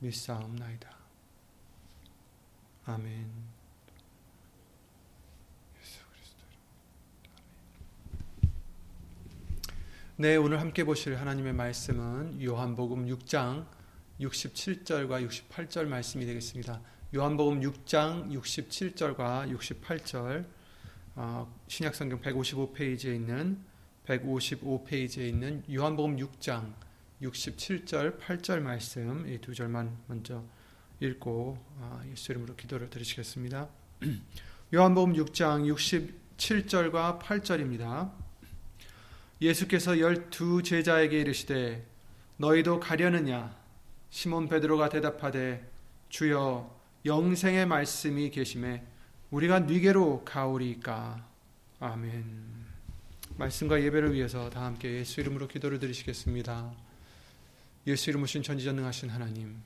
믿사옵나이다. 아멘. 네, 오늘 함께 보실 하나님의 말씀은 요한복음 6장 67절과 68절 말씀이 되겠습니다. 요한복음 6장 67절과 68절 어, 신약성경 155페이지에 있는 155페이지에 있는 요한복음 6장 67절 8절 말씀 이 두 절만 먼저 읽고 어, 예수 이름으로 기도를 드리시겠습니다. 요한복음 6장 67절과 8절입니다. 예수께서 열두 제자에게 이르시되 너희도 가려느냐 시몬 베드로가 대답하되 주여 영생의 말씀이 계심에 우리가 네게로 가오리까 아멘 말씀과 예배를 위해서 다 함께 예수 이름으로 기도를 드리시겠습니다 예수 이름 오신 전지전능하신 하나님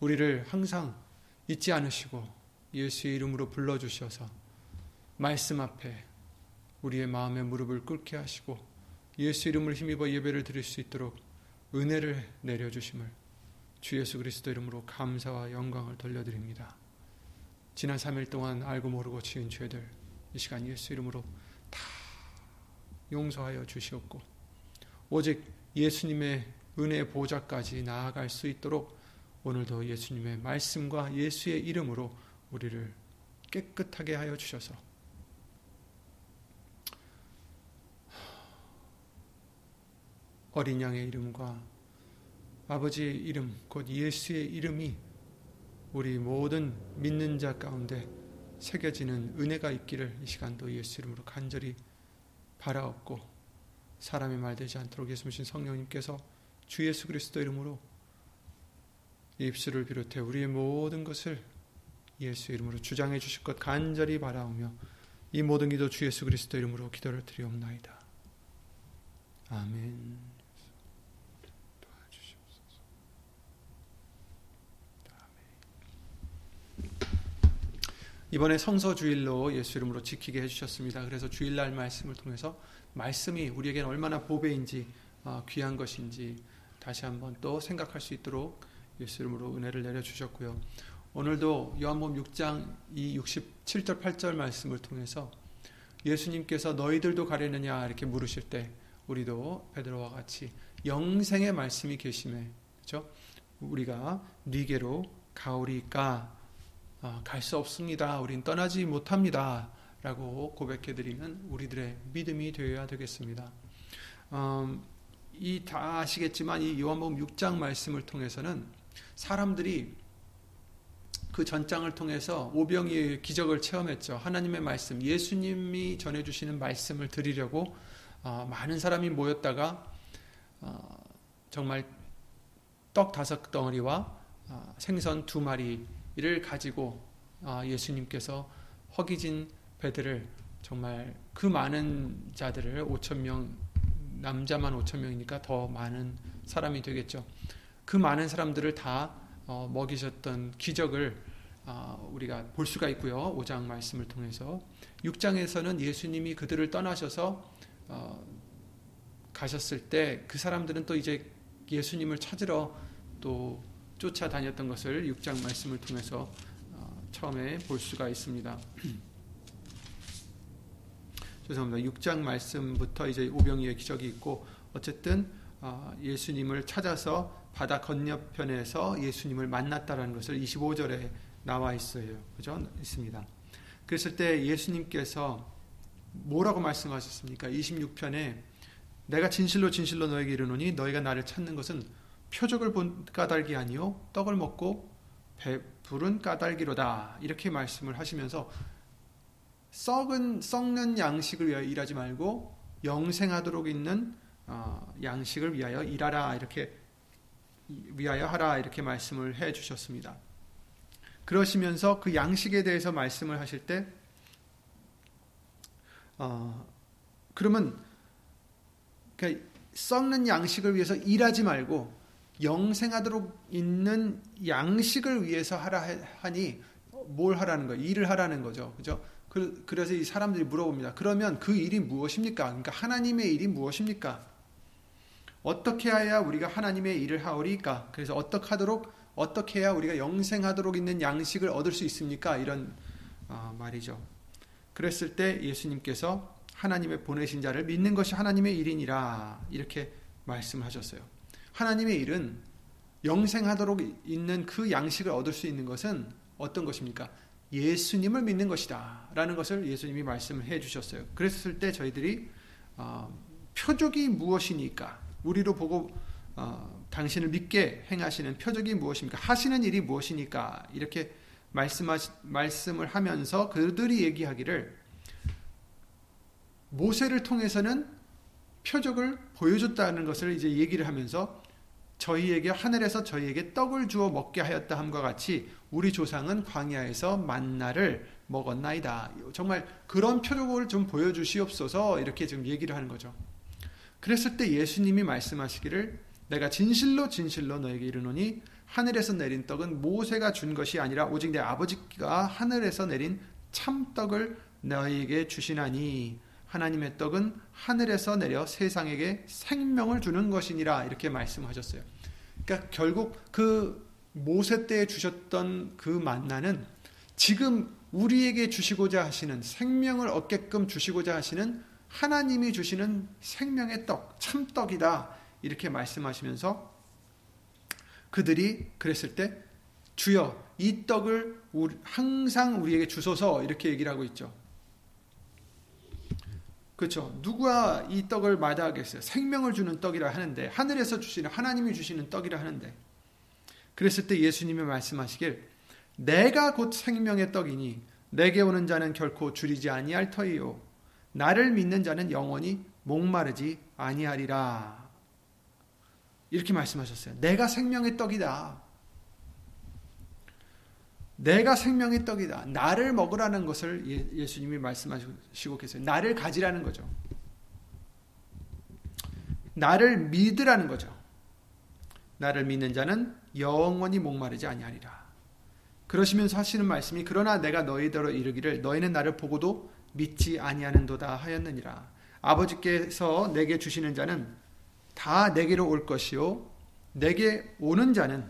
우리를 항상 잊지 않으시고 예수 이름으로 불러주셔서 말씀 앞에 우리의 마음의 무릎을 꿇게 하시고 예수 이름을 힘입어 예배를 드릴 수 있도록 은혜를 내려주심을 주 예수 그리스도 이름으로 감사와 영광을 돌려드립니다. 지난 3일 동안 알고 모르고 지은 죄들 이 시간 예수 이름으로 다 용서하여 주시옵고 오직 예수님의 은혜 보좌까지 나아갈 수 있도록 오늘도 예수님의 말씀과 예수의 이름으로 우리를 깨끗하게 하여 주셔서. 어린 양의 이름과 아버지의 이름, 곧 예수의 이름이 우리 모든 믿는 자 가운데 새겨지는 은혜가 있기를 이 시간도 예수 이름으로 간절히 바라옵고 사람의 말 되지 않도록 예수님 성령님께서 주 예수 그리스도 이름으로 입술을 비롯해 우리의 모든 것을 예수 이름으로 주장해 주실 것 간절히 바라오며 이 모든 기도 주 예수 그리스도 이름으로 기도를 드리옵나이다. 아멘. 이번에 성서 주일로 예수 이름으로 지키게 해주셨습니다. 그래서 주일날 말씀을 통해서 말씀이 우리에게는 얼마나 보배인지 어, 귀한 것인지 다시 한번 또 생각할 수 있도록 예수 이름으로 은혜를 내려 주셨고요. 오늘도 요한복음 6장 이 67절 8절 말씀을 통해서 예수님께서 너희들도 가려느냐 이렇게 물으실 때 우리도 베드로와 같이 영생의 말씀이 계심에 그렇죠? 우리가 네게로 가오리까 아, 갈수 없습니다. 우린 떠나지 못합니다. 라고 고백해드리는 우리들의 믿음이 되어야 되겠습니다. 음, 이 다 아시겠지만 이 요한복음 6장 말씀을 통해서는 사람들이 그 전장을 통해서 오병이의 기적을 체험했죠. 하나님의 말씀, 예수님이 전해주시는 말씀을 드리려고 어, 많은 사람이 모였다가 어, 정말 떡 다섯 덩어리와 어, 생선 두 마리 이를 가지고 아, 예수님께서 허기진 배들을 정말 그 많은 자들을 5천 명 남자만 5천 명이니까 더 많은 사람이 되겠죠. 그 많은 사람들을 다 어, 먹이셨던 기적을 아, 우리가 볼 수가 있고요. 5장 말씀을 통해서 6장에서는 예수님이 그들을 떠나셔서 어, 가셨을 때 그 사람들은 또 이제 예수님을 찾으러 또 쫓아다녔던 것을 6장 말씀을 통해서 어, 처음에 볼 수가 있습니다. 죄송합니다. 6장 말씀부터 이제 오병이의 기적이 있고 어쨌든 어, 예수님을 찾아서 바다 건너편에서 예수님을 만났다라는 것을 25절에 나와 있어요. 그죠? 있습니다. 그랬을 때 예수님께서 뭐라고 말씀하셨습니까? 26편에 내가 진실로 진실로 너에게 이르노니 너희가 나를 찾는 것은 표적을 본 까닭이 아니요 떡을 먹고 배부른 까닭이로다 이렇게 말씀을 하시면서 썩은 썩는 양식을 위하여 일하지 말고 영생하도록 있는 어, 양식을 위하여 일하라 이렇게 위하여 하라 이렇게 말씀을 해 주셨습니다. 그러시면서 그 양식에 대해서 말씀을 하실 때 어, 그러면 그러니까 썩는 양식을 위해서 일하지 말고 영생하도록 있는 양식을 위해서 하라 하니 뭘 하라는 거예요? 일을 하라는 거죠. 그죠? 그, 그래서 이 사람들이 물어봅니다. 그러면 그 일이 무엇입니까? 그러니까 하나님의 일이 무엇입니까? 어떻게 해야 우리가 하나님의 일을 하오리까? 그래서 어떻게 하도록 어떻게 해야 우리가 영생하도록 있는 양식을 얻을 수 있습니까? 이런 어, 말이죠. 그랬을 때 예수님께서 하나님의 보내신 자를 믿는 것이 하나님의 일이니라 이렇게 말씀하셨어요. 하나님의 일은 영생하도록 있는 그 양식을 얻을 수 있는 것은 어떤 것입니까? 예수님을 믿는 것이다. 라는 것을 예수님이 말씀을 해 주셨어요. 그랬을 때 저희들이 어, 표적이 무엇이니까 우리로 보고 어, 당신을 믿게 행하시는 표적이 무엇입니까? 하시는 일이 무엇이니까 이렇게 말씀하 말씀을 하면서 그들이 얘기하기를 모세를 통해서는 표적을 보여줬다는 것을 이제 얘기를 하면서 저희에게 하늘에서 저희에게 떡을 주어 먹게 하였다 함과 같이 우리 조상은 광야에서 만나를 먹었나이다. 정말 그런 표적을 좀 보여주시옵소서 이렇게 지금 얘기를 하는 거죠. 그랬을 때 예수님이 말씀하시기를 내가 진실로 진실로 너에게 이르노니 하늘에서 내린 떡은 모세가 준 것이 아니라 오직 내 아버지가 하늘에서 내린 참떡을 너에게 주시나니 하나님의 떡은 하늘에서 내려 세상에게 생명을 주는 것이니라 이렇게 말씀하셨어요. 그러니까 결국 그 모세 때 주셨던 그 만나는 지금 우리에게 주시고자 하시는 생명을 얻게끔 주시고자 하시는 하나님이 주시는 생명의 떡, 참떡이다. 이렇게 말씀하시면서 그들이 그랬을 때 주여 이 떡을 항상 우리에게 주소서 이렇게 얘기를 하고 있죠. 그렇죠. 누가 이 떡을 마다하겠어요? 생명을 주는 떡이라 하는데 하늘에서 주시는 하나님이 주시는 떡이라 하는데 그랬을 때 예수님이 말씀하시길 내가 곧 생명의 떡이니 내게 오는 자는 결코 줄이지 아니할 터이요 나를 믿는 자는 영원히 목마르지 아니하리라 이렇게 말씀하셨어요. 내가 생명의 떡이다. 내가 생명의 떡이다. 나를 먹으라는 것을 예, 수님이 말씀하시고 계세요. 나를 가지라는 거죠. 나를 믿으라는 거죠. 나를 믿는 자는 영원히 목마르지 아니하리라. 그러시면서 하시는 말씀이 그러나 내가 너희더러 이르기를 너희는 나를 보고도 믿지 아니하는도다 하였느니라. 아버지께서 내게 주시는 자는 다 내게로 올 것이요 내게 오는 자는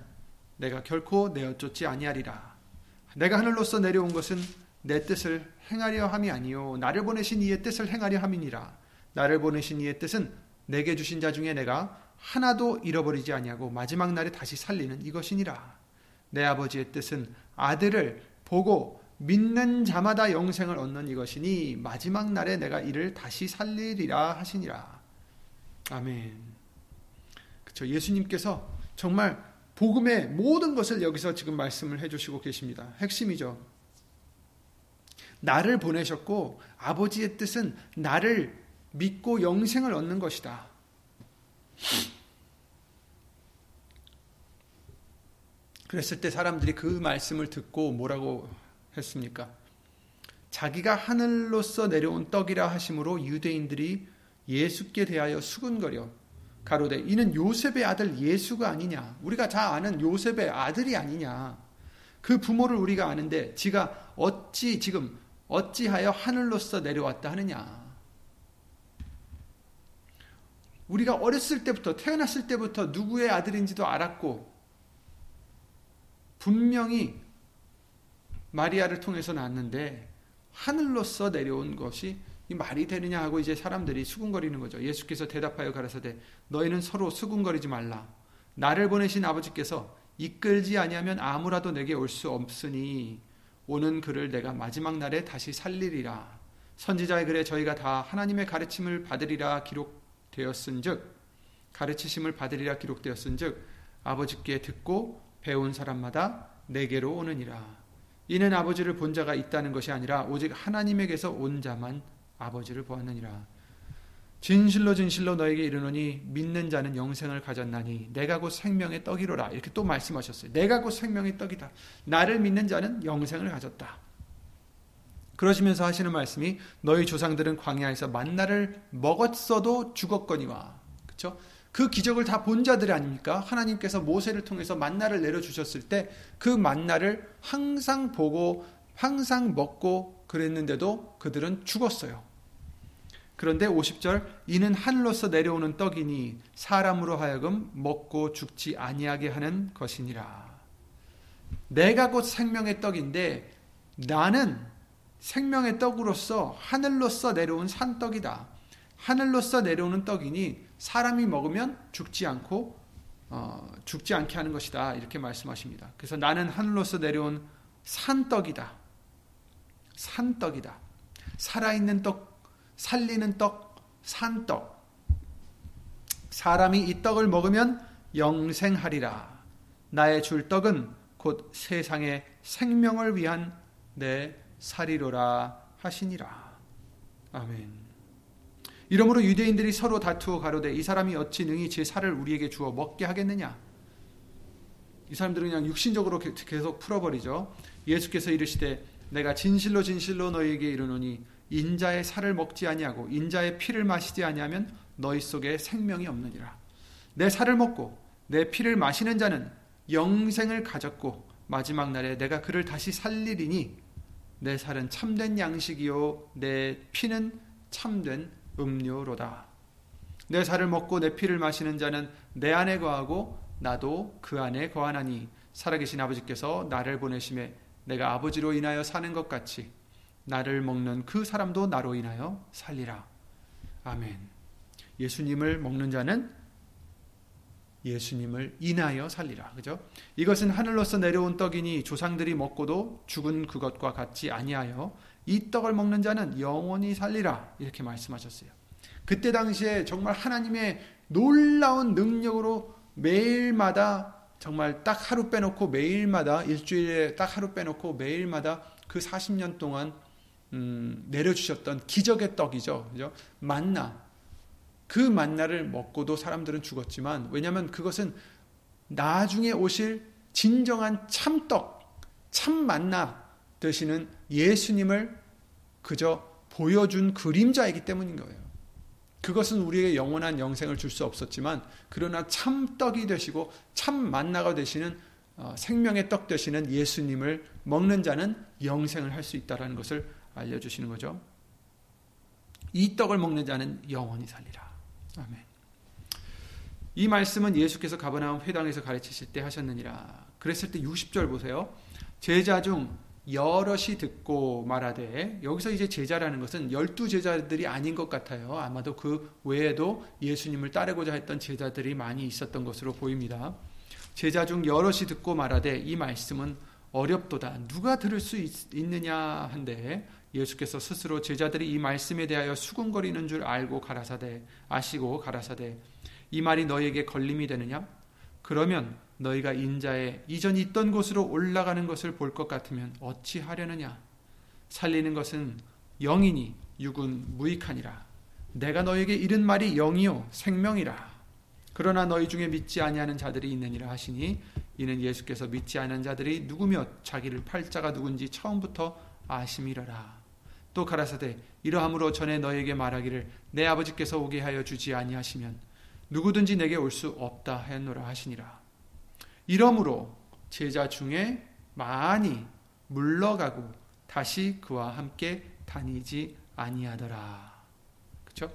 내가 결코 내어 쫓지 아니하리라. 내가 하늘로서 내려온 것은 내 뜻을 행하려 함이 아니요 나를 보내신 이의 뜻을 행하려 함이니라. 나를 보내신 이의 뜻은 내게 주신 자 중에 내가 하나도 잃어버리지 아니하고 마지막 날에 다시 살리는 이것이니라. 내 아버지의 뜻은 아들을 보고 믿는 자마다 영생을 얻는 이것이니 마지막 날에 내가 이를 다시 살리리라 하시니라. 아멘. 그렇죠 예수님께서 정말 복음의 모든 것을 여기서 지금 말씀을 해주시고 계십니다. 핵심이죠. 나를 보내셨고 아버지의 뜻은 나를 믿고 영생을 얻는 것이다. 그랬을 때 사람들이 그 말씀을 듣고 뭐라고 했습니까? 자기가 하늘로서 내려온 떡이라 하심으로 유대인들이 예수께 대하여 수군거려 가로되 이는 요셉의 아들 예수가 아니냐. 우리가 다 아는 요셉의 아들이 아니냐. 그 부모를 우리가 아는데 지가 어찌 지금 어찌하여 하늘로서 내려왔다 하느냐. 우리가 어렸을 때부터 태어났을 때부터 누구의 아들인지도 알았고 분명히 마리아를 통해서 낳았는데 하늘로서 내려온 것이 이 말이 되느냐 하고 이제 사람들이 수군거리는 거죠. 예수께서 대답하여 가라사대 너희는 서로 수군거리지 말라. 나를 보내신 아버지께서 이끌지 아니하면 아무라도 내게 올 수 없으니 오는 그를 내가 마지막 날에 다시 살리리라. 선지자의 글에 저희가 다 하나님의 가르침을 받으리라 기록되었은즉 가르치심을 받으리라 기록되었은즉 아버지께 듣고 배운 사람마다 내게로 오느니라. 이는 아버지를 본 자가 있다는 것이 아니라 오직 하나님에게서 온 자만 아버지를 보았느니라. 진실로 진실로 너에게 이르노니 믿는 자는 영생을 가졌나니 내가 곧 생명의 떡이로라 이렇게 또 말씀하셨어요. 내가 곧 생명의 떡이다. 나를 믿는 자는 영생을 가졌다. 그러시면서 하시는 말씀이 너희 조상들은 광야에서 만나를 먹었어도 죽었거니와 그렇죠? 그 기적을 다 본 자들 아닙니까? 하나님께서 모세를 통해서 만나를 내려 주셨을 때 그 만나를 항상 보고 항상 먹고 그랬는데도 그들은 죽었어요. 그런데 50절 이는 하늘로서 내려오는 떡이니 사람으로 하여금 먹고 죽지 아니하게 하는 것이니라. 내가 곧 생명의 떡인데 나는 생명의 떡으로서 하늘로서 내려온 산떡이다. 하늘로서 내려오는 떡이니 사람이 먹으면 죽지 않고 어, 죽지 않게 하는 것이다. 이렇게 말씀하십니다. 그래서 나는 하늘로서 내려온 산떡이다. 산떡이다. 살아있는 떡 살리는 떡, 산떡. 사람이 이 떡을 먹으면 영생하리라. 나의 줄 떡은 곧 세상의 생명을 위한 내 살이로라 하시니라. 아멘. 이러므로 유대인들이 서로 다투어 가로되 이 사람이 어찌 능히 제 살을 우리에게 주어 먹게 하겠느냐? 이 사람들은 그냥 육신적으로 계속 풀어버리죠. 예수께서 이르시되 내가 진실로 진실로 너희에게 이르노니 인자의 살을 먹지 아니하고 인자의 피를 마시지 아니하면 너희 속에 생명이 없느니라. 내 살을 먹고 내 피를 마시는 자는 영생을 가졌고 마지막 날에 내가 그를 다시 살리리니 내 살은 참된 양식이요 내 피는 참된 음료로다. 내 살을 먹고 내 피를 마시는 자는 내 안에 거하고 나도 그 안에 거하나니 살아계신 아버지께서 나를 보내심에 내가 아버지로 인하여 사는 것 같이 나를 먹는 그 사람도 나로 인하여 살리라. 아멘. 예수님을 먹는 자는 예수님을 인하여 살리라. 그죠? 이것은 하늘로서 내려온 떡이니 조상들이 먹고도 죽은 그것과 같지 아니하여 이 떡을 먹는 자는 영원히 살리라. 이렇게 말씀하셨어요. 그때 당시에 정말 하나님의 놀라운 능력으로 매일마다 정말 딱 하루 빼놓고 매일마다 일주일에 딱 하루 빼놓고 매일마다 그 40년 동안 음, 내려주셨던 기적의 떡이죠. 그죠? 만나. 그 만나를 먹고도 사람들은 죽었지만 왜냐하면 그것은 나중에 오실 진정한 참떡, 참 만나 되시는 예수님을 그저 보여준 그림자이기 때문인 거예요. 그것은 우리에게 영원한 영생을 줄 수 없었지만 그러나 참 떡이 되시고 참 만나가 되시는 어, 생명의 떡 되시는 예수님을 먹는 자는 영생을 할 수 있다라는 것을 알려주시는 거죠. 이 떡을 먹는 자는 영원히 살리라. 아멘. 이 말씀은 예수께서 가버나움 회당에서 가르치실 때 하셨느니라. 그랬을 때 60절 보세요. 제자 중 여럿이 듣고 말하되 여기서 이제 제자라는 것은 열두 제자들이 아닌 것 같아요. 아마도 그 외에도 예수님을 따르고자 했던 제자들이 많이 있었던 것으로 보입니다. 제자 중 여럿이 듣고 말하되 이 말씀은 어렵도다. 누가 들을 수 있, 느냐 한데 예수께서 스스로 제자들이 이 말씀에 대하여 수군거리는 줄 알고 가라사대 아시고 가라사대 이 말이 너에게 걸림이 되느냐? 그러면 너희가 인자의 이전 있던 곳으로 올라가는 것을 볼 것 같으면 어찌 하려느냐? 살리는 것은 영이니 육은 무익하니라. 내가 너에게 이른 말이 영이요 생명이라. 그러나 너희 중에 믿지 아니하는 자들이 있느니라 하시니 이는 예수께서 믿지 않은 자들이 누구며 자기를 팔자가 누군지 처음부터 아심이라라. 또 가라사대 이러함으로 전에 너에게 말하기를 내 아버지께서 오게 하여 주지 아니하시면 누구든지 내게 올 수 없다 하였노라 하시니라. 이러므로 제자 중에 많이 물러가고 다시 그와 함께 다니지 아니하더라. 그렇죠?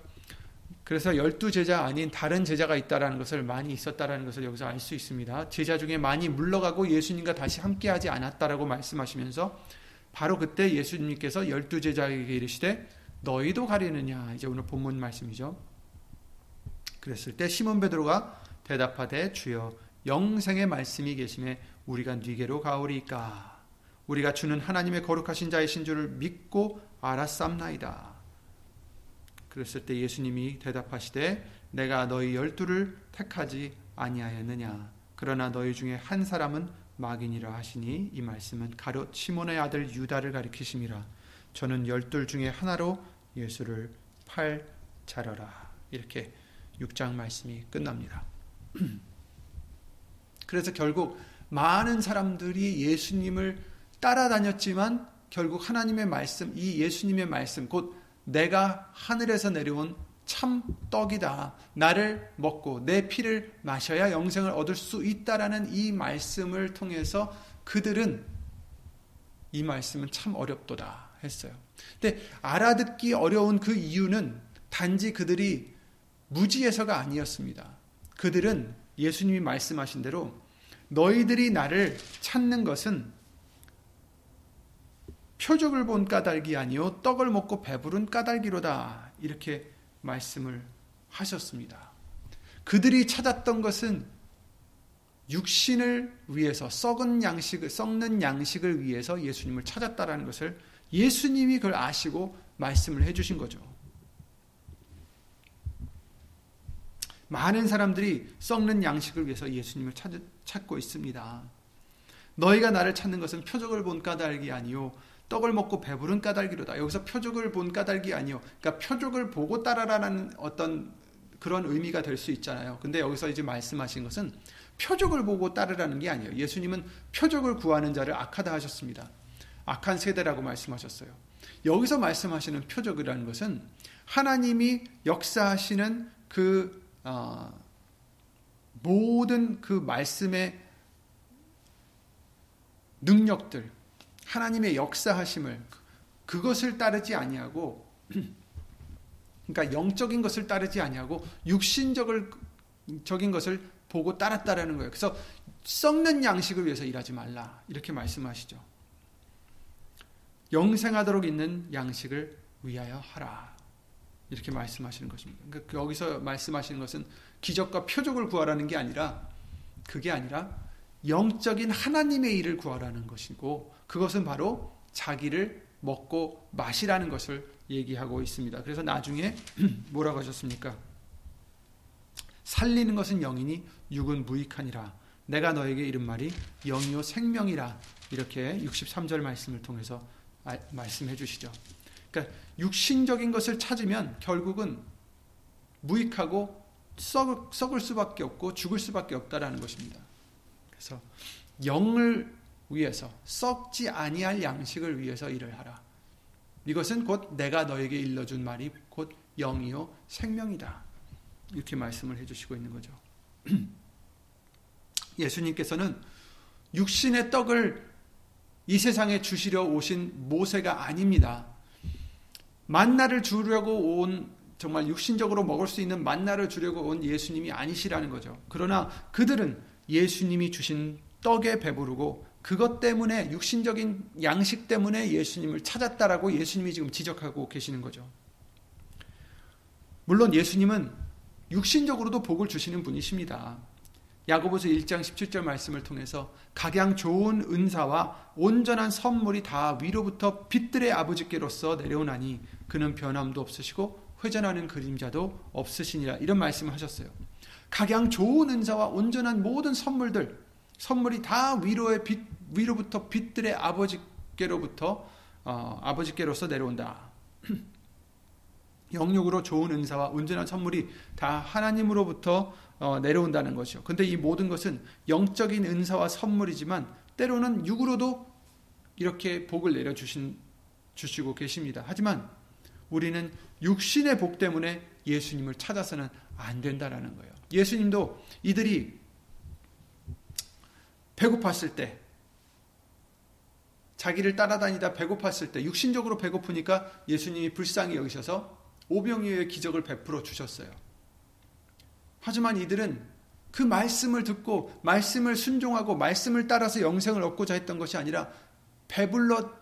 그래서 열두 제자 아닌 다른 제자가 있다라는 것을 많이 있었다라는 것을 여기서 알 수 있습니다. 제자 중에 많이 물러가고 예수님과 다시 함께하지 않았다라고 말씀하시면서 바로 그때 예수님께서 열두 제자에게 이르시되 너희도 가리느냐 이제 오늘 본문 말씀이죠. 그랬을 때 시몬 베드로가 대답하되 주여 영생의 말씀이 계심에 우리가 네게로 가오리까 우리가 주는 하나님의 거룩하신 자이신 줄을 믿고 알았삼나이다. 그랬을 때 예수님이 대답하시되 내가 너희 열두를 택하지 아니하였느냐 그러나 너희 중에 한 사람은 마귀니라 하시니 이 말씀은 가롯 시몬의 아들 유다를 가리키심이라 저는 열둘 중에 하나로 예수를 팔 자러라 이렇게 6장 말씀이 끝납니다. 그래서 결국 많은 사람들이 예수님을 따라다녔지만 결국 하나님의 말씀, 이 예수님의 말씀, 곧 내가 하늘에서 내려온 참 떡이다. 나를 먹고 내 피를 마셔야 영생을 얻을 수 있다라는 이 말씀을 통해서 그들은 이 말씀은 참 어렵도다 했어요. 근데 알아듣기 어려운 그 이유는 단지 그들이 무지해서가 아니었습니다. 그들은 예수님이 말씀하신 대로 너희들이 나를 찾는 것은 표적을 본 까닭이 아니요 떡을 먹고 배부른 까닭이로다 이렇게 말씀을 하셨습니다. 그들이 찾았던 것은 육신을 위해서 썩은 양식을 썩는 양식을 위해서 예수님을 찾았다라는 것을 예수님이 그걸 아시고 말씀을 해 주신 거죠. 많은 사람들이 썩는 양식을 위해서 예수님을 찾, 찾고 있습니다. 너희가 나를 찾는 것은 표적을 본 까닭이 아니요 떡을 먹고 배부른 까닭이로다. 여기서 표적을 본 까닭이 아니요. 그러니까 표적을 보고 따라라는 어떤 그런 의미가 될 수 있잖아요. 근데 여기서 이제 말씀하신 것은 표적을 보고 따르라는 게 아니에요. 예수님은 표적을 구하는 자를 악하다 하셨습니다. 악한 세대라고 말씀하셨어요. 여기서 말씀하시는 표적이라는 것은 하나님이 역사하시는 그 어, 모든 그 말씀의 능력들, 하나님의 역사하심을 그것을 따르지 아니하고 그러니까 영적인 것을 따르지 아니하고 육신적을 적인 것을 보고 따랐다라는 거예요. 그래서 썩는 양식을 위해서 일하지 말라 이렇게 말씀하시죠. 영생하도록 있는 양식을 위하여 하라 이렇게 말씀하시는 것입니다. 그러니까 여기서 말씀하시는 것은 기적과 표적을 구하라는 게 아니라 그게 아니라 영적인 하나님의 일을 구하라는 것이고 그것은 바로 자기를 먹고 마시라는 것을 얘기하고 있습니다. 그래서 나중에 뭐라고 하셨습니까? 살리는 것은 영이니 육은 무익하니라. 내가 너에게 이른 말이 영이요 생명이라. 이렇게 63절 말씀을 통해서 말씀해 주시죠. 그러니까 육신적인 것을 찾으면 결국은 무익하고 썩을, 썩을 수밖에 없고 죽을 수밖에 없다라는 것입니다. 그래서 영을 위해서 썩지 아니할 양식을 위해서 일을 하라. 이것은 곧 내가 너에게 일러준 말이 곧 영이요 생명이다. 이렇게 말씀을 해주시고 있는 거죠. 예수님께서는 육신의 떡을 이 세상에 주시려 오신 모세가 아닙니다. 만나를 주려고 온 정말 육신적으로 먹을 수 있는 만나를 주려고 온 예수님이 아니시라는 거죠. 그러나 그들은 예수님이 주신 떡에 배부르고 그것 때문에 육신적인 양식 때문에 예수님을 찾았다라고 예수님이 지금 지적하고 계시는 거죠. 물론 예수님은 육신적으로도 복을 주시는 분이십니다. 야고보서 1장 17절 말씀을 통해서 각양 좋은 은사와 온전한 선물이 다 위로부터 빛들의 아버지께로서 내려오나니 그는 변함도 없으시고 회전하는 그림자도 없으시니라 이런 말씀을 하셨어요. 각양 좋은 은사와 온전한 모든 선물들 선물이 다 위로의 빛 위로부터 빛들의 아버지께로부터 어, 아버지께로서 내려온다. 영육으로 좋은 은사와 온전한 선물이 다 하나님으로부터 어, 내려온다는 것이요. 근데 이 모든 것은 영적인 은사와 선물이지만 때로는 육으로도 이렇게 복을 내려 주신 주시고 계십니다. 하지만 우리는 육신의 복 때문에 예수님을 찾아서는 안 된다라는 거예요. 예수님도 이들이 배고팠을 때 자기를 따라다니다 배고팠을 때 육신적으로 배고프니까 예수님이 불쌍히 여기셔서 오병이어의 기적을 베풀어 주셨어요. 하지만 이들은 그 말씀을 듣고 말씀을 순종하고 말씀을 따라서 영생을 얻고자 했던 것이 아니라 배불렀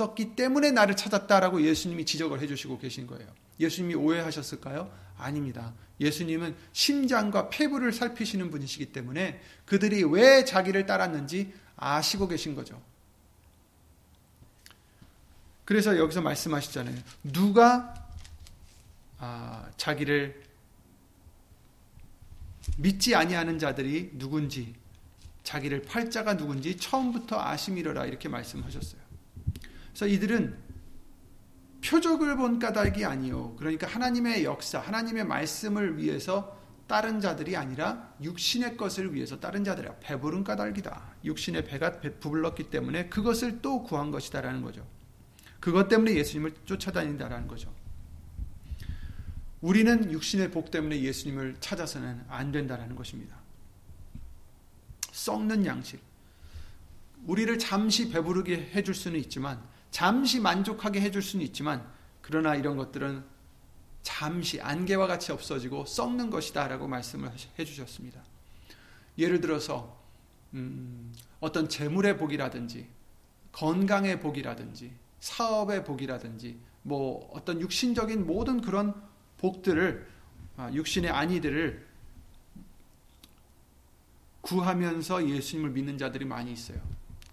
었기 때문에 나를 찾았다라고 예수님이 지적을 해주시고 계신 거예요. 예수님이 오해하셨을까요? 아닙니다. 예수님은 심장과 폐부를 살피시는 분이시기 때문에 그들이 왜 자기를 따랐는지 아시고 계신 거죠. 그래서 여기서 말씀하시잖아요. 누가 아, 자기를 믿지 아니하는 자들이 누군지 자기를 팔자가 누군지 처음부터 아심이러라 이렇게 말씀하셨어요. 그래서 이들은 표적을 본 까닭이 아니요. 그러니까 하나님의 역사, 하나님의 말씀을 위해서 다른 자들이 아니라 육신의 것을 위해서 다른 자들이야. 배부른 까닭이다. 육신의 배가 부불렀기 때문에 그것을 또 구한 것이다라는 거죠. 그것 때문에 예수님을 쫓아다닌다라는 거죠. 우리는 육신의 복 때문에 예수님을 찾아서는 안 된다라는 것입니다. 썩는 양식. 우리를 잠시 배부르게 해줄 수는 있지만, 잠시 만족하게 해줄 수는 있지만, 그러나 이런 것들은 잠시 안개와 같이 없어지고 썩는 것이다 라고 말씀을 해주셨습니다. 예를 들어서 음, 어떤 재물의 복이라든지 건강의 복이라든지 사업의 복이라든지 뭐 어떤 육신적인 모든 그런 복들을 아, 육신의 안위들을 구하면서 예수님을 믿는 자들이 많이 있어요.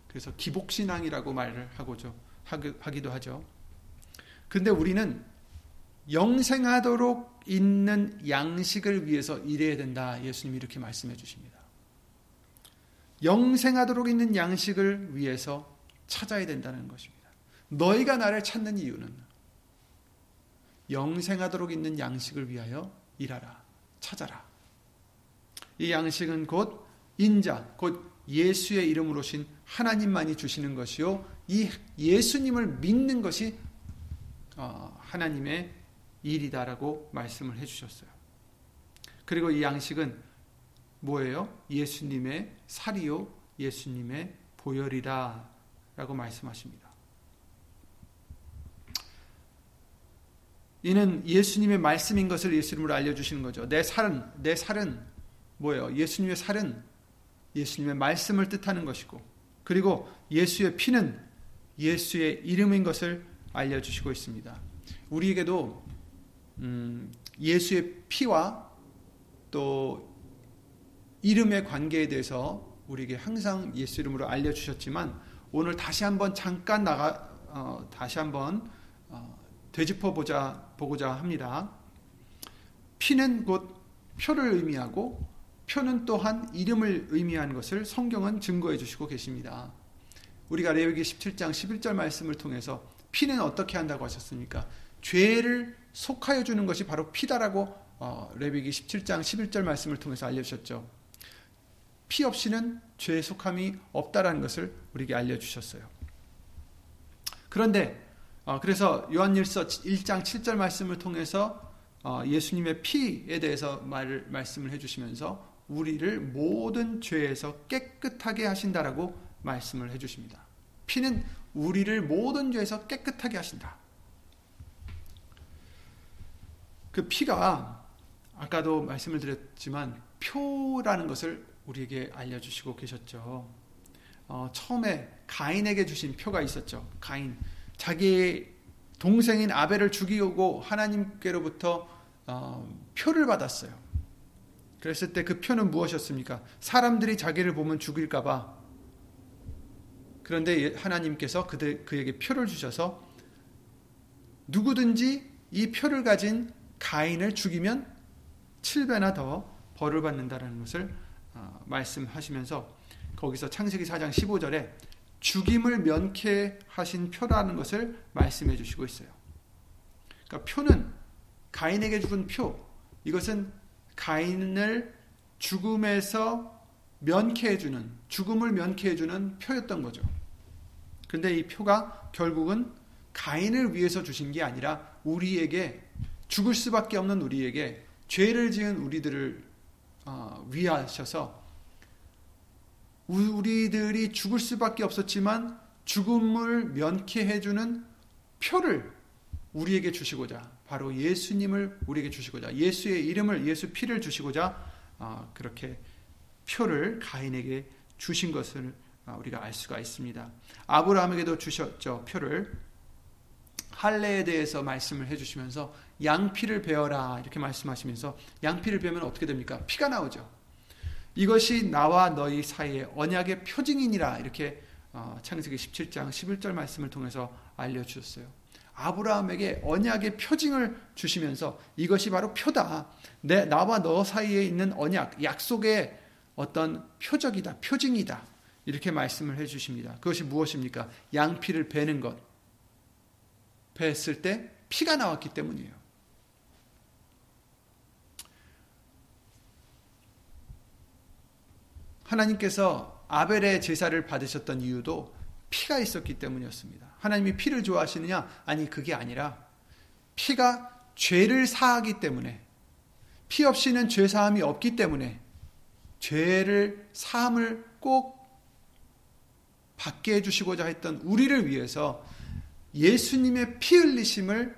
그래서 기복신앙이라고 말을 하고죠. 하기도 하죠. 근데 우리는 영생하도록 있는 양식을 위해서 일해야 된다. 예수님이 이렇게 말씀해 주십니다. 영생하도록 있는 양식을 위해서 찾아야 된다는 것입니다. 너희가 나를 찾는 이유는 영생하도록 있는 양식을 위하여 일하라. 찾아라. 이 양식은 곧 인자, 곧 예수의 이름으로 신 하나님만이 주시는 것이요. 이 예수님을 믿는 것이 어, 하나님의 일이다라고 말씀을 해주셨어요. 그리고 이 양식은 뭐예요? 예수님의 살이요, 예수님의 보혈이다 라고 말씀하십니다. 이는 예수님의 말씀인 것을 예수님으로 알려주시는 거죠. 내 살은, 내 살은 뭐예요? 예수님의 살은 예수님의 말씀을 뜻하는 것이고, 그리고 예수의 피는 예수의 이름인 것을 알려주시고 있습니다. 우리에게도 음, 예수의 피와 또 이름의 관계에 대해서 우리에게 항상 예수 이름으로 알려주셨지만 오늘 다시 한번 잠깐 나가 어, 다시 한번 어, 되짚어 보자 보고자 합니다. 피는 곧 표를 의미하고 표는 또한 이름을 의미하는 것을 성경은 증거해 주시고 계십니다. 우리가 레위기 17장 11절 말씀을 통해서 피는 어떻게 한다고 하셨습니까? 죄를 속하여 주는 것이 바로 피다라고 어, 레위기 17장 11절 말씀을 통해서 알려주셨죠. 피 없이는 죄의 속함이 없다라는 것을 우리에게 알려주셨어요. 그런데 어, 그래서 요한일서 1장 7절 말씀을 통해서 어, 예수님의 피에 대해서 말, 말씀을 해주시면서 우리를 모든 죄에서 깨끗하게 하신다라고 말씀을 해주십니다. 피는 우리를 모든 죄에서 깨끗하게 하신다. 그 피가 아까도 말씀을 드렸지만 표라는 것을 우리에게 알려주시고 계셨죠. 어, 처음에 가인에게 주신 표가 있었죠. 가인 자기 동생인 아벨을 죽이고 하나님께로부터 어, 표를 받았어요. 그랬을 때 그 표는 무엇이었습니까? 사람들이 자기를 보면 죽일까봐. 그런데 하나님께서 그들, 그에게 표를 주셔서 누구든지 이 표를 가진 가인을 죽이면 7배나 더 벌을 받는다는 것을 어, 말씀하시면서 거기서 창세기 4장 15절에 죽임을 면케하신 표라는 것을 말씀해 주시고 있어요. 그러니까 표는 가인에게 죽은 표 이것은 가인을 죽음에서 면케해 주는 죽음을 면케해 주는 표였던 거죠. 근데 이 표가 결국은 가인을 위해서 주신 게 아니라 우리에게 죽을 수밖에 없는 우리에게 죄를 지은 우리들을 어, 위하셔서 우리들이 죽을 수밖에 없었지만 죽음을 면케해 주는 표를 우리에게 주시고자 바로 예수님을 우리에게 주시고자 예수의 이름을 예수 피를 주시고자 어, 그렇게 표를 가인에게 주신 것을 어, 우리가 알 수가 있습니다. 아브라함에게도 주셨죠 표를 할례에 대해서 말씀을 해주시면서 양피를 베어라 이렇게 말씀하시면서 양피를 베면 어떻게 됩니까? 피가 나오죠. 이것이 나와 너희 사이의 언약의 표징이니라 이렇게 어, 창세기 17장 11절 말씀을 통해서 알려주셨어요. 아브라함에게 언약의 표징을 주시면서 이것이 바로 표다. 내 나와 너 사이에 있는 언약, 약속의 어떤 표적이다, 표징이다. 이렇게 말씀을 해 주십니다. 그것이 무엇입니까? 양피를 베는 것. 뱄을 때 피가 나왔기 때문이에요. 하나님께서 아벨의 제사를 받으셨던 이유도 피가 있었기 때문이었습니다. 하나님이 피를 좋아하시느냐? 아니, 그게 아니라 피가 죄를 사하기 때문에 피 없이는 죄 사함이 없기 때문에 죄를 사함을 꼭 받게 해주시고자 했던 우리를 위해서 예수님의 피 흘리심을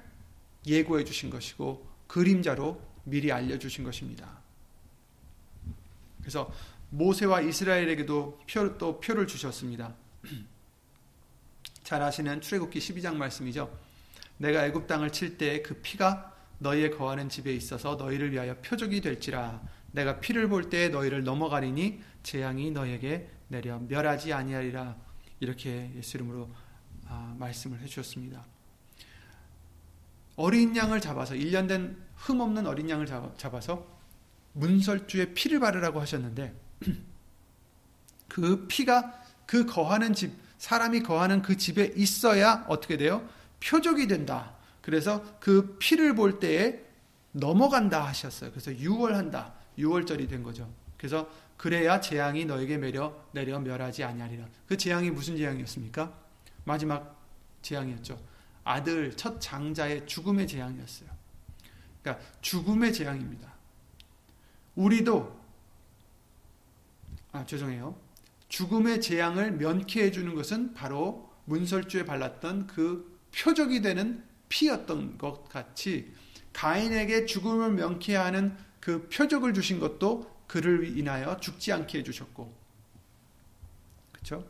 예고해 주신 것이고 그림자로 미리 알려주신 것입니다. 그래서 모세와 이스라엘에게도 표, 또 표를 주셨습니다. 잘 아시는 출애굽기 12장 말씀이죠. 내가 애굽 땅을 칠 때 그 피가 너희의 거하는 집에 있어서 너희를 위하여 표적이 될지라 내가 피를 볼 때 너희를 넘어가리니 재앙이 너희에게 내려 멸하지 아니하리라 이렇게 예수 이름으로 아, 말씀을 해주셨습니다. 어린 양을 잡아서 1년 된 흠 없는 어린 양을 잡아서 문설주에 피를 바르라고 하셨는데 그 피가 그 거하는 집 사람이 거하는 그 집에 있어야 어떻게 돼요? 표적이 된다. 그래서 그 피를 볼 때에 넘어간다 하셨어요. 그래서 6월한다. 6월절이 된 거죠. 그래서 그래야 재앙이 너에게 내려 내려 멸하지 아니하리라. 그 재앙이 무슨 재앙이었습니까? 마지막 재앙이었죠. 아들 첫 장자의 죽음의 재앙이었어요. 그러니까 죽음의 재앙입니다. 우리도 아 죄송해요. 죽음의 재앙을 면케해 주는 것은 바로 문설주에 발랐던 그 표적이 되는 피였던 것 같이 가인에게 죽음을 명케하는 그 표적을 주신 것도 그를 인하여 죽지 않게 해주셨고, 그렇죠?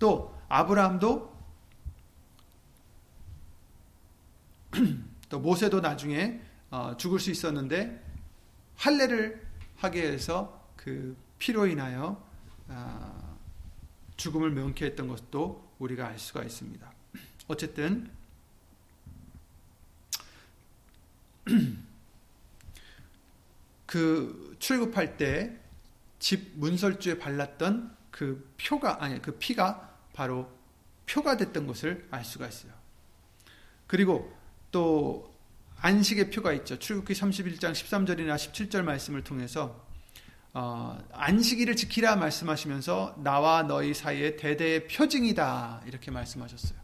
또 아브라함도 또 모세도 나중에 어, 죽을 수 있었는데 할례를 하게 해서 그 피로 인하여 아, 죽음을 명쾌했던 것도 우리가 알 수가 있습니다. 어쨌든 그 출국할 때 집 문설주에 발랐던 그 표가 아니 그 피가 바로 표가 됐던 것을 알 수가 있어요. 그리고 또 안식의 표가 있죠. 출국기 31장 13절이나 17절 말씀을 통해서 어, 안식일을 지키라 말씀하시면서 나와 너희 사이에 대대의 표징이다 이렇게 말씀하셨어요.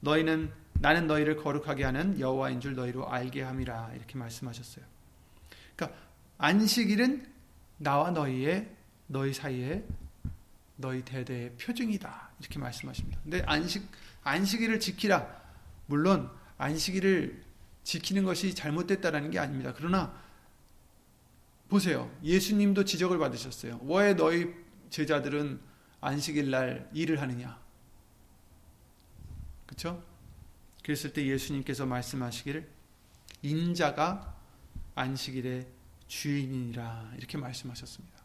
너희는 나는 너희를 거룩하게 하는 여호와인 줄 너희로 알게 함이라 이렇게 말씀하셨어요. 그러니까 안식일은 나와 너희의 너희 사이에 너희 대대의 표징이다 이렇게 말씀하십니다. 근데 안식 안식일을 지키라 물론 안식일을 지키는 것이 잘못됐다라는 게 아닙니다. 그러나 보세요. 예수님도 지적을 받으셨어요. 왜 너희 제자들은 안식일 날 일을 하느냐? 그렇죠? 그랬을 때 예수님께서 말씀하시기를 인자가 안식일의 주인이라 이렇게 말씀하셨습니다.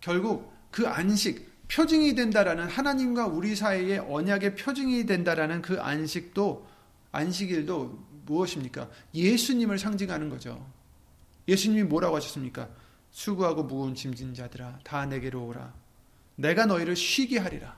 결국 그 안식 표징이 된다라는 하나님과 우리 사이의 언약의 표징이 된다라는 그 안식도 안식일도 무엇입니까? 예수님을 상징하는 거죠. 예수님이 뭐라고 하셨습니까? 수고하고 무거운 짐진 자들아 다 내게로 오라. 내가 너희를 쉬게 하리라.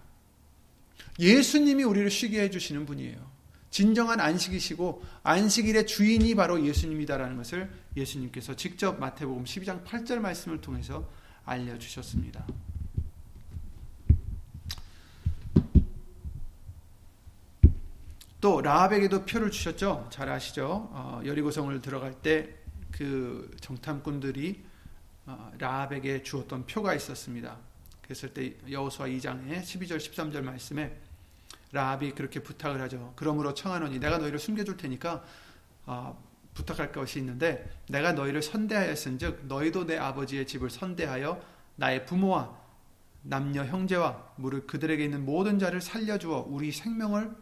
예수님이 우리를 쉬게 해 주시는 분이에요. 진정한 안식이시고 안식일의 주인이 바로 예수님이다라는 것을 예수님께서 직접 마태복음 12장 8절 말씀을 통해서 알려 주셨습니다. 또 라합에게도 표를 주셨죠. 잘 아시죠? 어, 여리고성을 들어갈 때 그 정탐꾼들이 어, 라합에게 주었던 표가 있었습니다. 그랬을 때 여호수아 2장에 12절 13절 말씀에 라합이 그렇게 부탁을 하죠. 그러므로 청하노니 내가 너희를 숨겨줄 테니까 어, 부탁할 것이 있는데 내가 너희를 선대하였은즉 너희도 내 아버지의 집을 선대하여 나의 부모와 남녀 형제와 무릇 그들에게 있는 모든 자를 살려주어 우리 생명을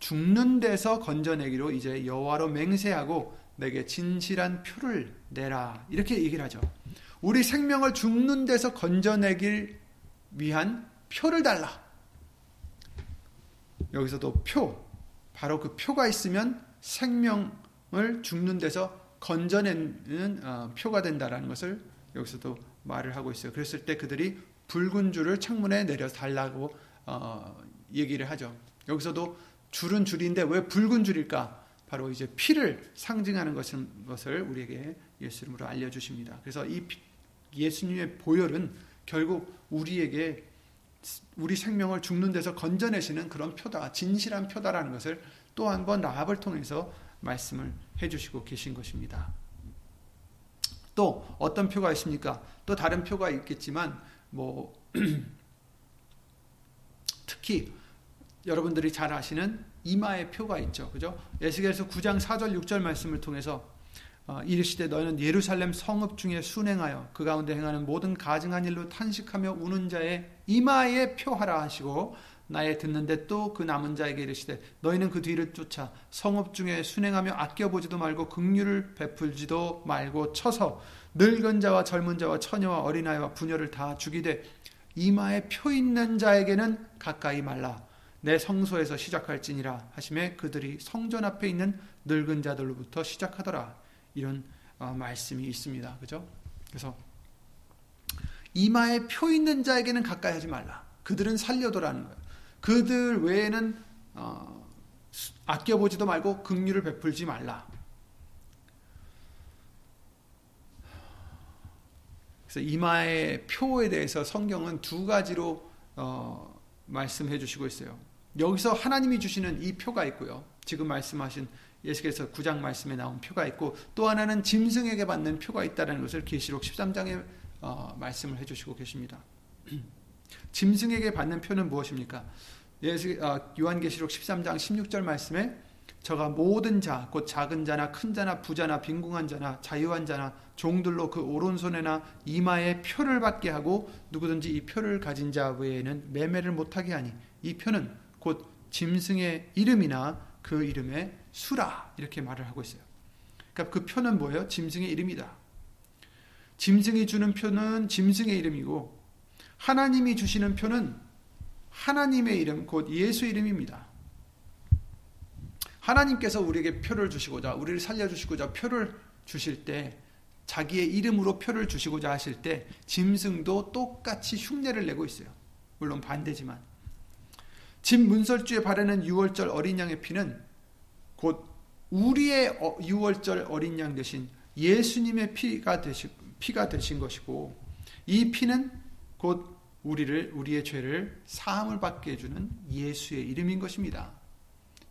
죽는 데서 건져내기로 이제 여호와로 맹세하고 내게 진실한 표를 내라 이렇게 얘기를 하죠. 우리 생명을 죽는 데서 건져내길 위한 표를 달라. 여기서도 표, 바로 그 표가 있으면 생명을 죽는 데서 건져내는 어, 표가 된다라는 것을 여기서도 말을 하고 있어요. 그랬을 때 그들이 붉은 줄을 창문에 내려 달라고 어, 얘기를 하죠. 여기서도 줄은 줄인데 왜 붉은 줄일까? 바로 이제 피를 상징하는 것을 우리에게 예수 이름으로 알려주십니다. 그래서 이 예수님의 보혈은 결국 우리에게 우리 생명을 죽는 데서 건져내시는 그런 표다, 진실한 표다라는 것을 또 한 번 라합을 통해서 말씀을 해주시고 계신 것입니다. 또 어떤 표가 있습니까? 또 다른 표가 있겠지만 뭐 특히 여러분들이 잘 아시는 이마의 표가 있죠. 그죠? 에스겔서 9장 4절 6절 말씀을 통해서 어, 이르시되 너희는 예루살렘 성읍 중에 순행하여 그 가운데 행하는 모든 가증한 일로 탄식하며 우는 자의 이마에 표하라 하시고 나의 듣는데 또 그 남은 자에게 이르시되 너희는 그 뒤를 쫓아 성읍 중에 순행하며 아껴보지도 말고 긍휼을 베풀지도 말고 쳐서 늙은 자와 젊은 자와 처녀와 어린아이와 부녀를 다 죽이되 이마에 표 있는 자에게는 가까이 말라. 내 성소에서 시작할지니라 하심에 그들이 성전 앞에 있는 늙은 자들로부터 시작하더라 이런 어, 말씀이 있습니다. 그죠? 그래서 이마에 표 있는 자에게는 가까이 하지 말라. 그들은 살려도라는 거예요. 그들 외에는 어, 아껴보지도 말고 긍휼을 베풀지 말라. 그래서 이마의 표에 대해서 성경은 두 가지로 어, 말씀해 주시고 있어요. 여기서 하나님이 주시는 이 표가 있고요. 지금 말씀하신 예수께서 9장 말씀에 나온 표가 있고 또 하나는 짐승에게 받는 표가 있다는 것을 계시록 13장에 어, 말씀을 해 주시고 계십니다. 짐승에게 받는 표는 무엇입니까? 예수, 어, 요한계시록 13장 16절 말씀에 저가 모든 자, 곧 작은 자나 큰 자나 부자나 빈궁한 자나 자유한 자나 종들로 그 오른손에나 이마에 표를 받게 하고 누구든지 이 표를 가진 자 외에는 매매를 못하게 하니 이 표는 곧 짐승의 이름이나 그 이름의 수라 이렇게 말을 하고 있어요. 그러니까 그 표는 뭐예요? 짐승의 이름이다. 짐승이 주는 표는 짐승의 이름이고 하나님이 주시는 표는 하나님의 이름 곧 예수 이름입니다. 하나님께서 우리에게 표를 주시고자 우리를 살려 주시고자 표를 주실 때 자기의 이름으로 표를 주시고자 하실 때 짐승도 똑같이 흉내를 내고 있어요. 물론 반대지만 집 문설주에 바르는 유월절 어린 양의 피는 곧 우리의 어, 유월절 어린 양 대신 예수님의 피가 되신 피가 되신 것이고 이 피는 곧 우리를 우리의 죄를 사함을 받게 해주는 예수의 이름인 것입니다.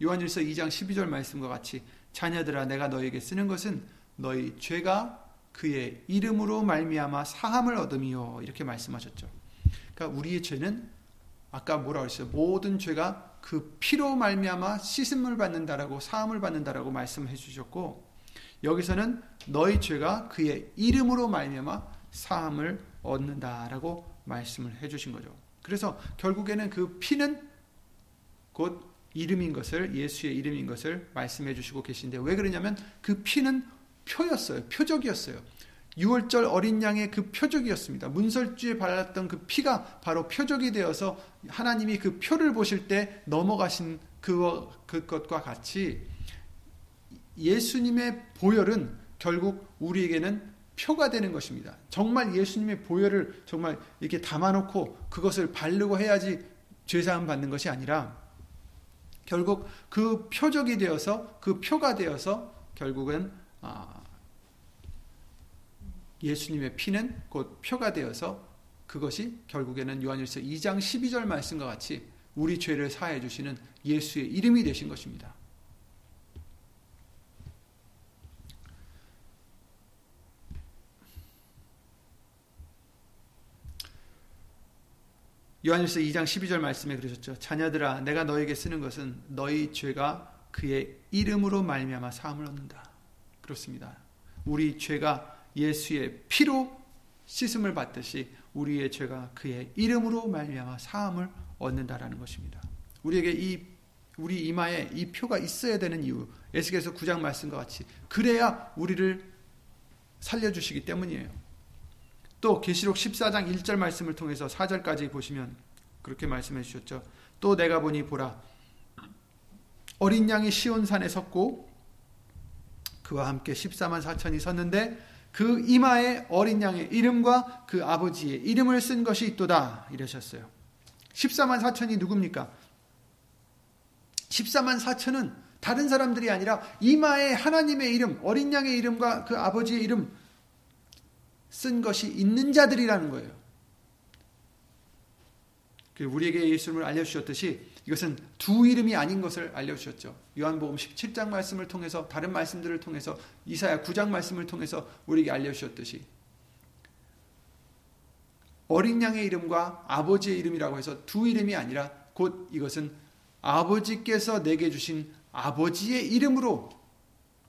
요한일서 2장 12절 말씀과 같이 자녀들아 내가 너에게 쓰는 것은 너희 죄가 그의 이름으로 말미암아 사함을 얻음이요 이렇게 말씀하셨죠. 그러니까 우리의 죄는 아까 뭐라 그랬어요? 모든 죄가 그 피로 말미암아 씻음을 받는다라고 사함을 받는다라고 말씀해 주셨고 여기서는 너희 죄가 그의 이름으로 말미암아 사함을 얻는다라고 말씀을 해 주신 거죠. 그래서 결국에는 그 피는 곧 이름인 것을 예수의 이름인 것을 말씀해 주시고 계신데 왜 그러냐면 그 피는 표였어요. 표적이었어요. 6월절 어린 양의 그 표적이었습니다. 문설주에 발랐던 그 피가 바로 표적이 되어서 하나님이 그 표를 보실 때 넘어가신 그, 그것과 같이 예수님의 보혈은 결국 우리에게는 표가 되는 것입니다. 정말 예수님의 보혈을 정말 이렇게 담아놓고 그것을 바르고 해야지 죄사함 받는 것이 아니라 결국 그 표적이 되어서 그 표가 되어서 결국은 아, 예수님의 피는 곧 표가 되어서 그것이 결국에는 요한일서 2장 12절 말씀과 같이 우리 죄를 사해 주시는 예수의 이름이 되신 것입니다. 요한일서 2장 12절 말씀에 그러셨죠. 자녀들아 내가 너에게 쓰는 것은 너희 죄가 그의 이름으로 말미암아 사함을 얻는다. 그렇습니다. 우리 죄가 예수의 피로 씻음을 받듯이 우리의 죄가 그의 이름으로 말미암아 사함을 얻는다라는 것입니다. 우리에게 이 우리 이마에 이 표가 있어야 되는 이유. 에스겔서 9장 말씀과 같이 그래야 우리를 살려 주시기 때문이에요. 또 계시록 14장 1절 말씀을 통해서 4절까지 보시면 그렇게 말씀해 주셨죠. 또 내가 보니 보라 어린 양이 시온산에 섰고 그와 함께 14만 4천이 섰는데 그 이마에 어린 양의 이름과 그 아버지의 이름을 쓴 것이 있도다 이러셨어요. 14만 4천이 누굽니까? 14만 4천은 다른 사람들이 아니라 이마에 하나님의 이름, 어린 양의 이름과 그 아버지의 이름 쓴 것이 있는 자들이라는 거예요. 그 우리에게 예수님을 알려주셨듯이 이것은 두 이름이 아닌 것을 알려주셨죠. 요한복음 17장 말씀을 통해서 다른 말씀들을 통해서 이사야 9장 말씀을 통해서 우리에게 알려주셨듯이 어린 양의 이름과 아버지의 이름이라고 해서 두 이름이 아니라 곧 이것은 아버지께서 내게 주신 아버지의 이름으로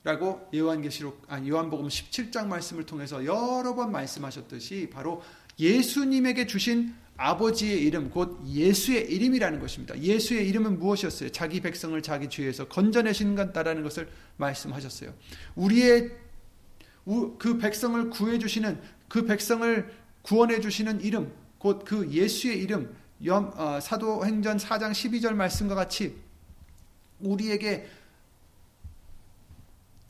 라고 요한계시록 아 요한복음 17장 말씀을 통해서 여러 번 말씀하셨듯이 바로 예수님에게 주신 아버지의 이름 곧 예수의 이름이라는 것입니다. 예수의 이름은 무엇이었어요? 자기 백성을 자기 죄에서 건져내신 것다라는 것을 말씀하셨어요. 우리의 그 백성을 구해 주시는 그 백성을 구원해 주시는 이름 곧 그 예수의 이름 어, 사도행전 4장 12절 말씀과 같이 우리에게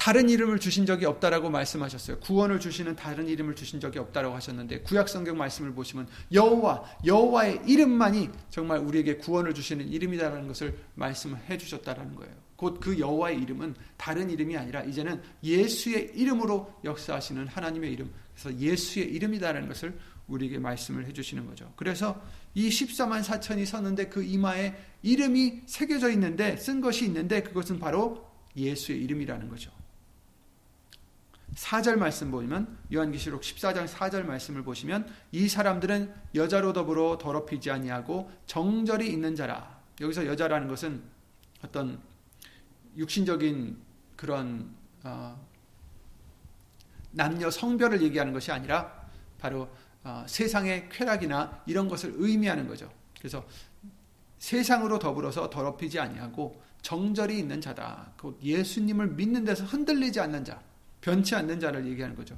다른 이름을 주신 적이 없다라고 말씀하셨어요. 구원을 주시는 다른 이름을 주신 적이 없다라고 하셨는데 구약 성경 말씀을 보시면 여호와 여호와의 이름만이 정말 우리에게 구원을 주시는 이름이다라는 것을 말씀해 주셨다라는 거예요. 곧 그 여호와의 이름은 다른 이름이 아니라 이제는 예수의 이름으로 역사하시는 하나님의 이름. 그래서 예수의 이름이다라는 것을 우리에게 말씀을 해 주시는 거죠. 그래서 이 14만 4천이 섰는데 그 이마에 이름이 새겨져 있는데 쓴 것이 있는데 그것은 바로 예수의 이름이라는 거죠. 4절 말씀 보면 요한계시록 14장 4절 말씀을 보시면 이 사람들은 여자로 더불어 더럽히지 아니하고 정절이 있는 자라. 여기서 여자라는 것은 어떤 육신적인 그런 어, 남녀 성별을 얘기하는 것이 아니라 바로 어, 세상의 쾌락이나 이런 것을 의미하는 거죠. 그래서 세상으로 더불어서 더럽히지 아니하고 정절이 있는 자다. 예수님을 믿는 데서 흔들리지 않는 자. 변치 않는 자를 얘기하는 거죠.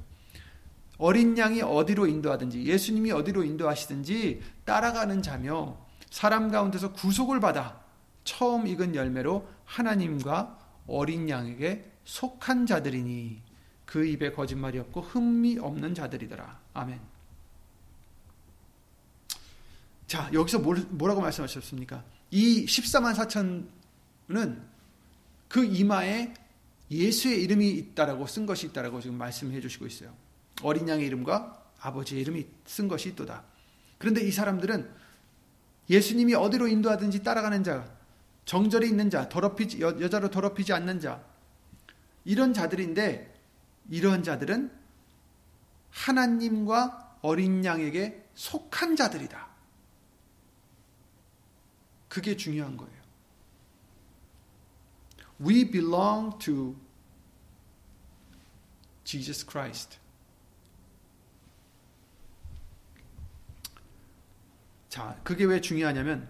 어린 양이 어디로 인도하든지 예수님이 어디로 인도하시든지 따라가는 자며 사람 가운데서 구속을 받아 처음 익은 열매로 하나님과 어린 양에게 속한 자들이니 그 입에 거짓말이 없고 흠이 없는 자들이더라. 아멘. 자, 여기서 뭐라고 말씀하셨습니까? 이 14만 4천은 그 이마에 예수의 이름이 있다라고 쓴 것이 있다라고 지금 말씀해 주시고 있어요. 어린 양의 이름과 아버지의 이름이 쓴 것이 있도다. 그런데 이 사람들은 예수님이 어디로 인도하든지 따라가는 자, 정절이 있는 자, 더럽히지 여, 여자로 더럽히지 않는 자 이런 자들인데 이러한 자들은 하나님과 어린 양에게 속한 자들이다. 그게 중요한 거예요. We belong to Jesus Christ. 자, 그게 왜 중요하냐면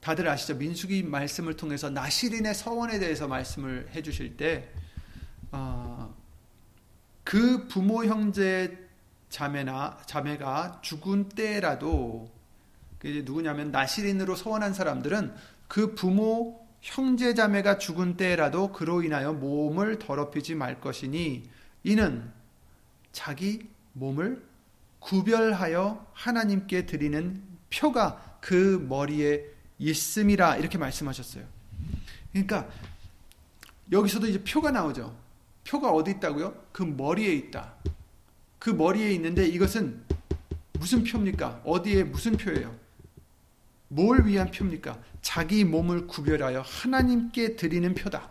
다들 아시죠? 민수기 말씀을 통해서 나시린의 서원에 대해서 말씀을 해주실 때, 어, 그 부모 형제 자매나 자매가 죽은 때라도 그 누구냐면 나시린으로 서원한 사람들은 그 부모 형제 자매가 죽은 때라도 그로 인하여 몸을 더럽히지 말 것이니 이는 자기 몸을 구별하여 하나님께 드리는 표가 그 머리에 있음이라 이렇게 말씀하셨어요. 그러니까 여기서도 이제 표가 나오죠. 표가 어디 있다고요? 그 머리에 있다. 그 머리에 있는데 이것은 무슨 표입니까? 어디에 무슨 표예요? 뭘 위한 표입니까? 자기 몸을 구별하여 하나님께 드리는 표다.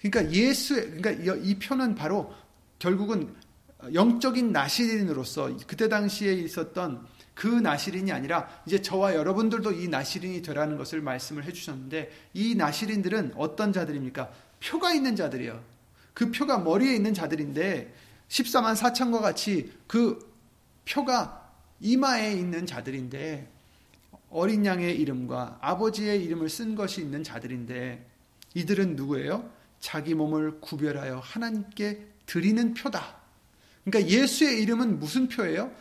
그러니까 예수, 그러니까 이 표는 바로 결국은 영적인 나시린으로서 그때 당시에 있었던 그 나시린이 아니라 이제 저와 여러분들도 이 나시린이 되라는 것을 말씀을 해주셨는데 이 나시린들은 어떤 자들입니까? 표가 있는 자들이요. 그 표가 머리에 있는 자들인데 14만 4천과 같이 그 표가 이마에 있는 자들인데 어린 양의 이름과 아버지의 이름을 쓴 것이 있는 자들인데 이들은 누구예요? 자기 몸을 구별하여 하나님께 드리는 표다. 그러니까 예수의 이름은 무슨 표예요?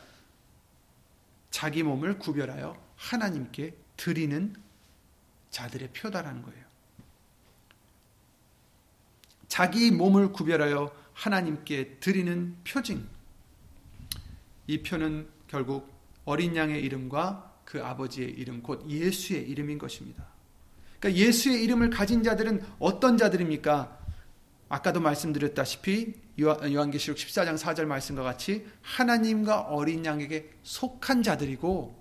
자기 몸을 구별하여 하나님께 드리는 자들의 표다라는 거예요. 자기 몸을 구별하여 하나님께 드리는 표징. 이 표는 결국 어린 양의 이름과 그 아버지의 이름, 곧 예수의 이름인 것입니다. 그러니까 예수의 이름을 가진 자들은 어떤 자들입니까? 아까도 말씀드렸다시피 요한계시록 14장 4절 말씀과 같이 하나님과 어린 양에게 속한 자들이고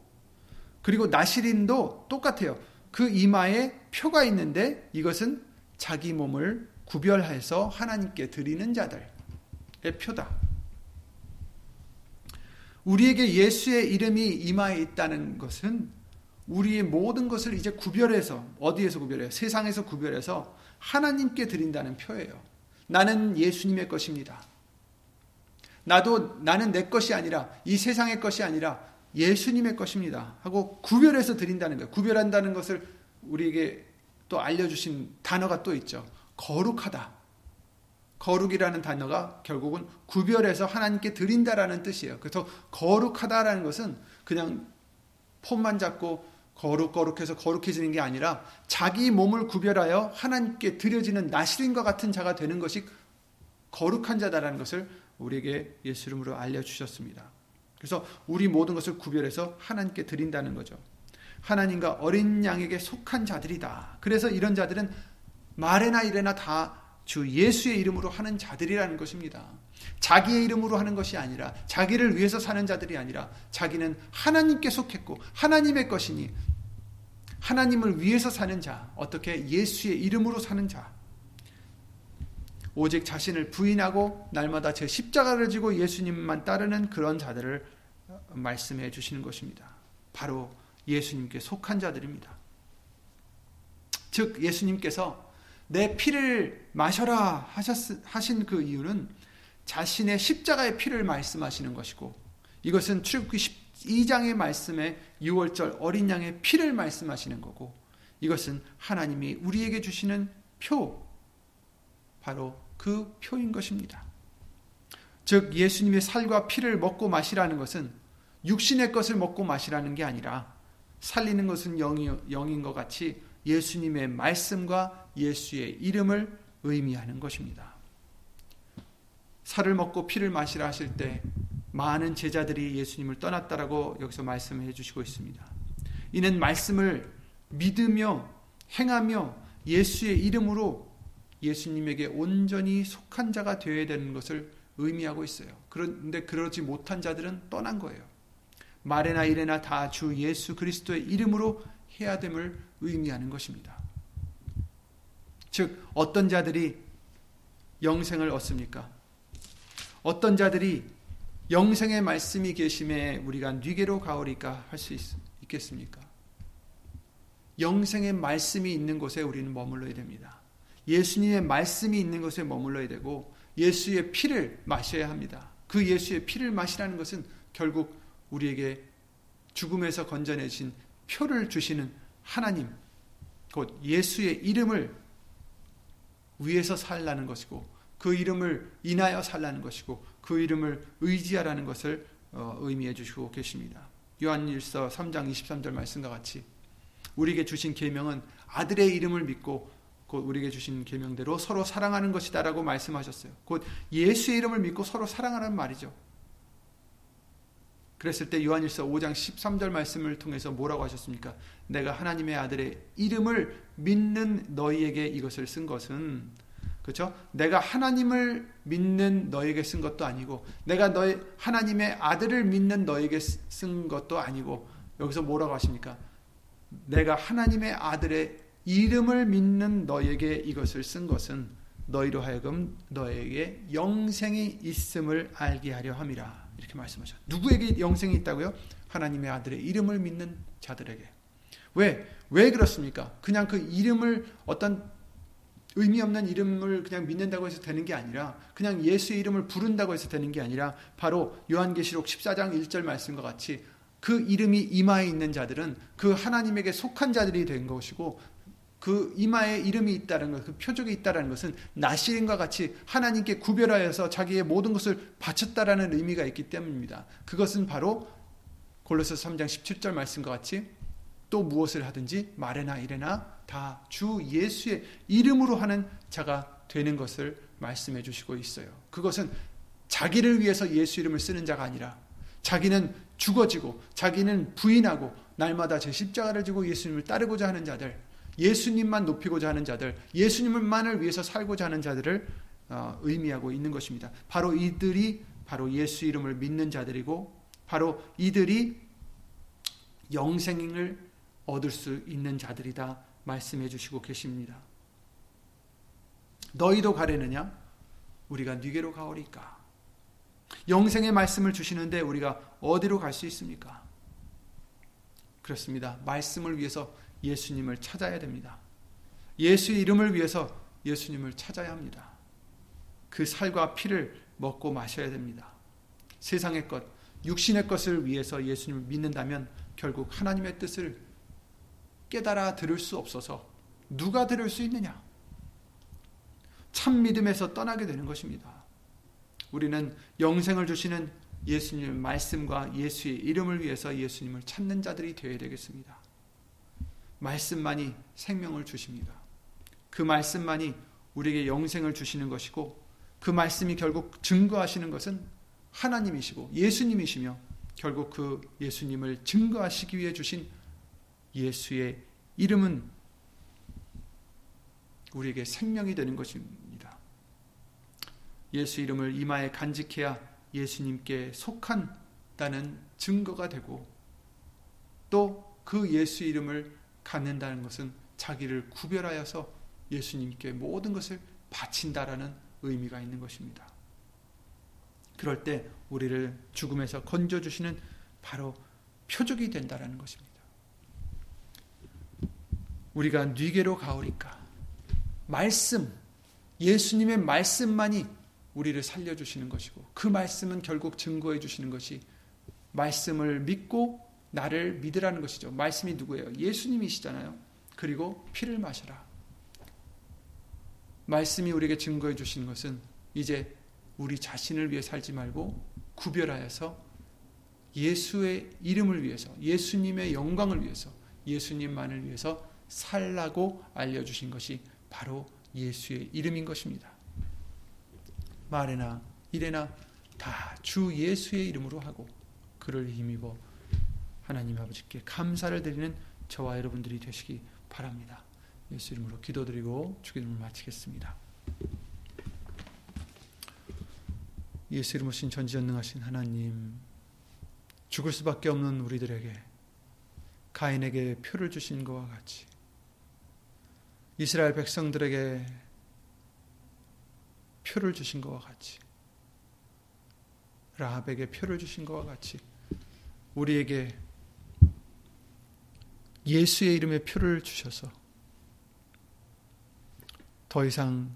그리고 나시린도 똑같아요. 그 이마에 표가 있는데 이것은 자기 몸을 구별해서 하나님께 드리는 자들의 표다. 우리에게 예수의 이름이 이마에 있다는 것은 우리의 모든 것을 이제 구별해서 어디에서 구별해요? 세상에서 구별해서 하나님께 드린다는 표예요. 나는 예수님의 것입니다. 나도 나는 내 것이 아니라 이 세상의 것이 아니라 예수님의 것입니다. 하고 구별해서 드린다는 거예요. 구별한다는 것을 우리에게 또 알려주신 단어가 또 있죠. 거룩하다. 거룩이라는 단어가 결국은 구별해서 하나님께 드린다라는 뜻이에요. 그래서 거룩하다라는 것은 그냥 폼만 잡고 거룩 거룩해서 거룩해지는 게 아니라 자기 몸을 구별하여 하나님께 드려지는 나시린과 같은 자가 되는 것이 거룩한 자다라는 것을 우리에게 예수 이름으로 알려 주셨습니다. 그래서 우리 모든 것을 구별해서 하나님께 드린다는 거죠. 하나님과 어린 양에게 속한 자들이다. 그래서 이런 자들은 말에나 이래나 다 주 예수의 이름으로 하는 자들이라는 것입니다. 자기의 이름으로 하는 것이 아니라 자기를 위해서 사는 자들이 아니라 자기는 하나님께 속했고 하나님의 것이니 하나님을 위해서 사는 자, 어떻게 예수의 이름으로 사는 자. 오직 자신을 부인하고 날마다 제 십자가를 지고 예수님만 따르는 그런 자들을 말씀해 주시는 것입니다. 바로 예수님께 속한 자들입니다. 즉 예수님께서 내 피를 마셔라 하셨, 하신 그 이유는 자신의 십자가의 피를 말씀하시는 것이고 이것은 출애굽기 12장의 말씀에 6월절 어린 양의 피를 말씀하시는 거고 이것은 하나님이 우리에게 주시는 표 바로 그 표인 것입니다. 즉 예수님의 살과 피를 먹고 마시라는 것은 육신의 것을 먹고 마시라는 게 아니라 살리는 것은 영이, 영인 것 같이 예수님의 말씀과 예수의 이름을 의미하는 것입니다. 살을 먹고 피를 마시라 하실 때 많은 제자들이 예수님을 떠났다라고 여기서 말씀해 주시고 있습니다. 이는 말씀을 믿으며 행하며 예수의 이름으로 예수님에게 온전히 속한 자가 되어야 되는 것을 의미하고 있어요. 그런데 그러지 못한 자들은 떠난 거예요. 말에나 일에나 다 주 예수 그리스도의 이름으로 해야 됨을 의미하는 것입니다. 즉 어떤 자들이 영생을 얻습니까? 어떤 자들이 영생의 말씀이 계심에 우리가 뉘게로 가오리까 할 수 있겠습니까? 영생의 말씀이 있는 곳에 우리는 머물러야 됩니다. 예수님의 말씀이 있는 곳에 머물러야 되고 예수의 피를 마셔야 합니다. 그 예수의 피를 마시라는 것은 결국 우리에게 죽음에서 건져내신 표를 주시는 하나님, 곧 예수의 이름을 위해서 살라는 것이고 그 이름을 인하여 살라는 것이고 그 이름을 의지하라는 것을 어, 의미해 주시고 계십니다. 요한일서 3장 23절 말씀과 같이 우리에게 주신 계명은 아들의 이름을 믿고 곧 우리에게 주신 계명대로 서로 사랑하는 것이다라고 말씀하셨어요. 곧 예수의 이름을 믿고 서로 사랑하는 말이죠. 그랬을 때 요한일서 5장 13절 말씀을 통해서 뭐라고 하셨습니까? 내가 하나님의 아들의 이름을 믿는 너희에게 이것을 쓴 것은 그렇죠? 내가 하나님을 믿는 너에게 쓴 것도 아니고 내가 너희 하나님의 아들을 믿는 너에게 쓴 것도 아니고 여기서 뭐라고 하십니까? 내가 하나님의 아들의 이름을 믿는 너에게 이것을 쓴 것은 너희로 하여금 너에게 영생이 있음을 알게 하려 함이라. 이렇게 말씀하셨. 누구에게 영생이 있다고요? 하나님의 아들의 이름을 믿는 자들에게. 왜? 왜 그렇습니까? 그냥 그 이름을 어떤 의미 없는 이름을 그냥 믿는다고 해서 되는 게 아니라 그냥 예수의 이름을 부른다고 해서 되는 게 아니라 바로 요한계시록 14장 1절 말씀과 같이 그 이름이 이마에 있는 자들은 그 하나님에게 속한 자들이 된 것이고 그 이마에 이름이 있다는 것, 그 표적이 있다는 것은 나시린과 같이 하나님께 구별하여서 자기의 모든 것을 바쳤다라는 의미가 있기 때문입니다. 그것은 바로 골로새 3장 17절 말씀과 같이 또 무엇을 하든지 말에나 이래나 다 주 예수의 이름으로 하는 자가 되는 것을 말씀해 주시고 있어요. 그것은 자기를 위해서 예수 이름을 쓰는 자가 아니라 자기는 죽어지고 자기는 부인하고 날마다 제 십자가를 지고 예수님을 따르고자 하는 자들, 예수님만 높이고자 하는 자들, 예수님만을 위해서 살고자 하는 자들을 어, 의미하고 있는 것입니다. 바로 이들이 바로 예수 이름을 믿는 자들이고 바로 이들이 영생을 얻을 수 있는 자들이다 말씀해 주시고 계십니다. 너희도 가려느냐? 우리가 네게로 가오리까? 영생의 말씀을 주시는데 우리가 어디로 갈 수 있습니까? 그렇습니다. 말씀을 위해서 예수님을 찾아야 됩니다. 예수의 이름을 위해서 예수님을 찾아야 합니다. 그 살과 피를 먹고 마셔야 됩니다. 세상의 것, 육신의 것을 위해서 예수님을 믿는다면 결국 하나님의 뜻을 깨달아 들을 수 없어서 누가 들을 수 있느냐? 참 믿음에서 떠나게 되는 것입니다. 우리는 영생을 주시는 예수님의 말씀과 예수의 이름을 위해서 예수님을 찾는 자들이 되어야 되겠습니다. 말씀만이 생명을 주십니다. 그 말씀만이 우리에게 영생을 주시는 것이고 그 말씀이 결국 증거하시는 것은 하나님이시고 예수님이시며 결국 그 예수님을 증거하시기 위해 주신 예수의 이름은 우리에게 생명이 되는 것입니다. 예수 이름을 이마에 간직해야 예수님께 속한다는 증거가 되고 또 그 예수 이름을 갖는다는 것은 자기를 구별하여서 예수님께 모든 것을 바친다라는 의미가 있는 것입니다. 그럴 때 우리를 죽음에서 건져 주시는 바로 표적이 된다라는 것입니다. 우리가 뉘게로 가오리까 말씀 예수님의 말씀만이 우리를 살려 주시는 것이고 그 말씀은 결국 증거해 주시는 것이 말씀을 믿고 나를 믿으라는 것이죠. 말씀이 누구예요? 예수님이시잖아요. 그리고 피를 마셔라. 말씀이 우리에게 증거해 주시는 것은 이제 우리 자신을 위해 살지 말고 구별하여서 예수의 이름을 위해서, 예수님의 영광을 위해서, 예수님만을 위해서 살라고 알려주신 것이 바로 예수의 이름인 것입니다. 말에나 이래나 다 주 예수의 이름으로 하고 그를 힘입어 하나님 아버지께 감사를 드리는 저와 여러분들이 되시기 바랍니다. 예수 이름으로 기도드리고 주기도를 마치겠습니다. 예수 이름으로 신 전지전능하신 하나님 죽을 수밖에 없는 우리들에게 가인에게 표를 주신 것과 같이 이스라엘 백성들에게 표를 주신 것과 같이 라합에게 표를 주신 것과 같이 우리에게 예수의 이름의 표를 주셔서 더 이상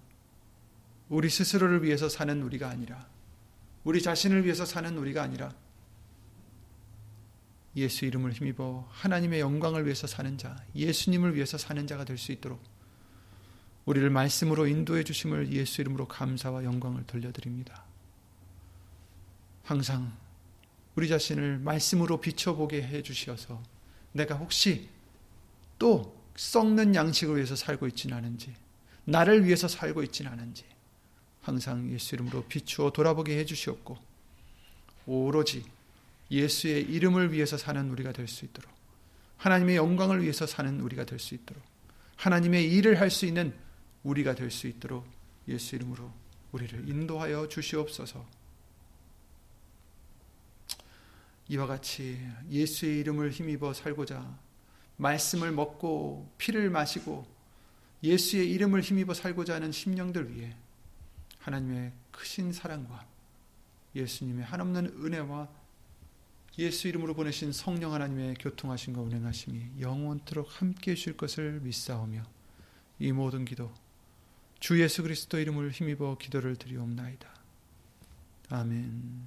우리 스스로를 위해서 사는 우리가 아니라 우리 자신을 위해서 사는 우리가 아니라 예수 이름을 힘입어 하나님의 영광을 위해서 사는 자, 예수님을 위해서 사는 자가 될 수 있도록 우리를 말씀으로 인도해 주심을 예수 이름으로 감사와 영광을 돌려드립니다. 항상 우리 자신을 말씀으로 비춰보게 해 주시어서 내가 혹시 또 썩는 양식을 위해서 살고 있지는 않은지, 나를 위해서 살고 있지는 않은지, 항상 예수 이름으로 비추어 돌아보게 해주시옵고 오로지 예수의 이름을 위해서 사는 우리가 될 수 있도록 하나님의 영광을 위해서 사는 우리가 될 수 있도록 하나님의 일을 할 수 있는 우리가 될 수 있도록 예수 이름으로 우리를 인도하여 주시옵소서. 이와 같이 예수의 이름을 힘입어 살고자 말씀을 먹고 피를 마시고 예수의 이름을 힘입어 살고자 하는 심령들 위해 하나님의 크신 사랑과 예수님의 한없는 은혜와 예수 이름으로 보내신 성령 하나님의 교통하신과 운행하심이 영원토록 함께 해 주실 것을 믿사오며 이 모든 기도 주 예수 그리스도 이름을 힘입어 기도를 드리옵나이다. 아멘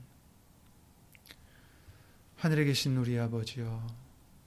하늘에 계신 우리 아버지여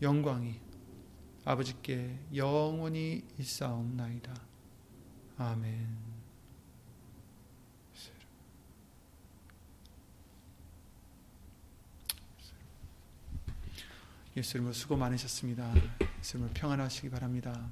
영광이 아버지께 영원히 있사옵나이다. 아멘. 예수님을 수고 많으셨습니다. 예수님을 평안하시기 바랍니다.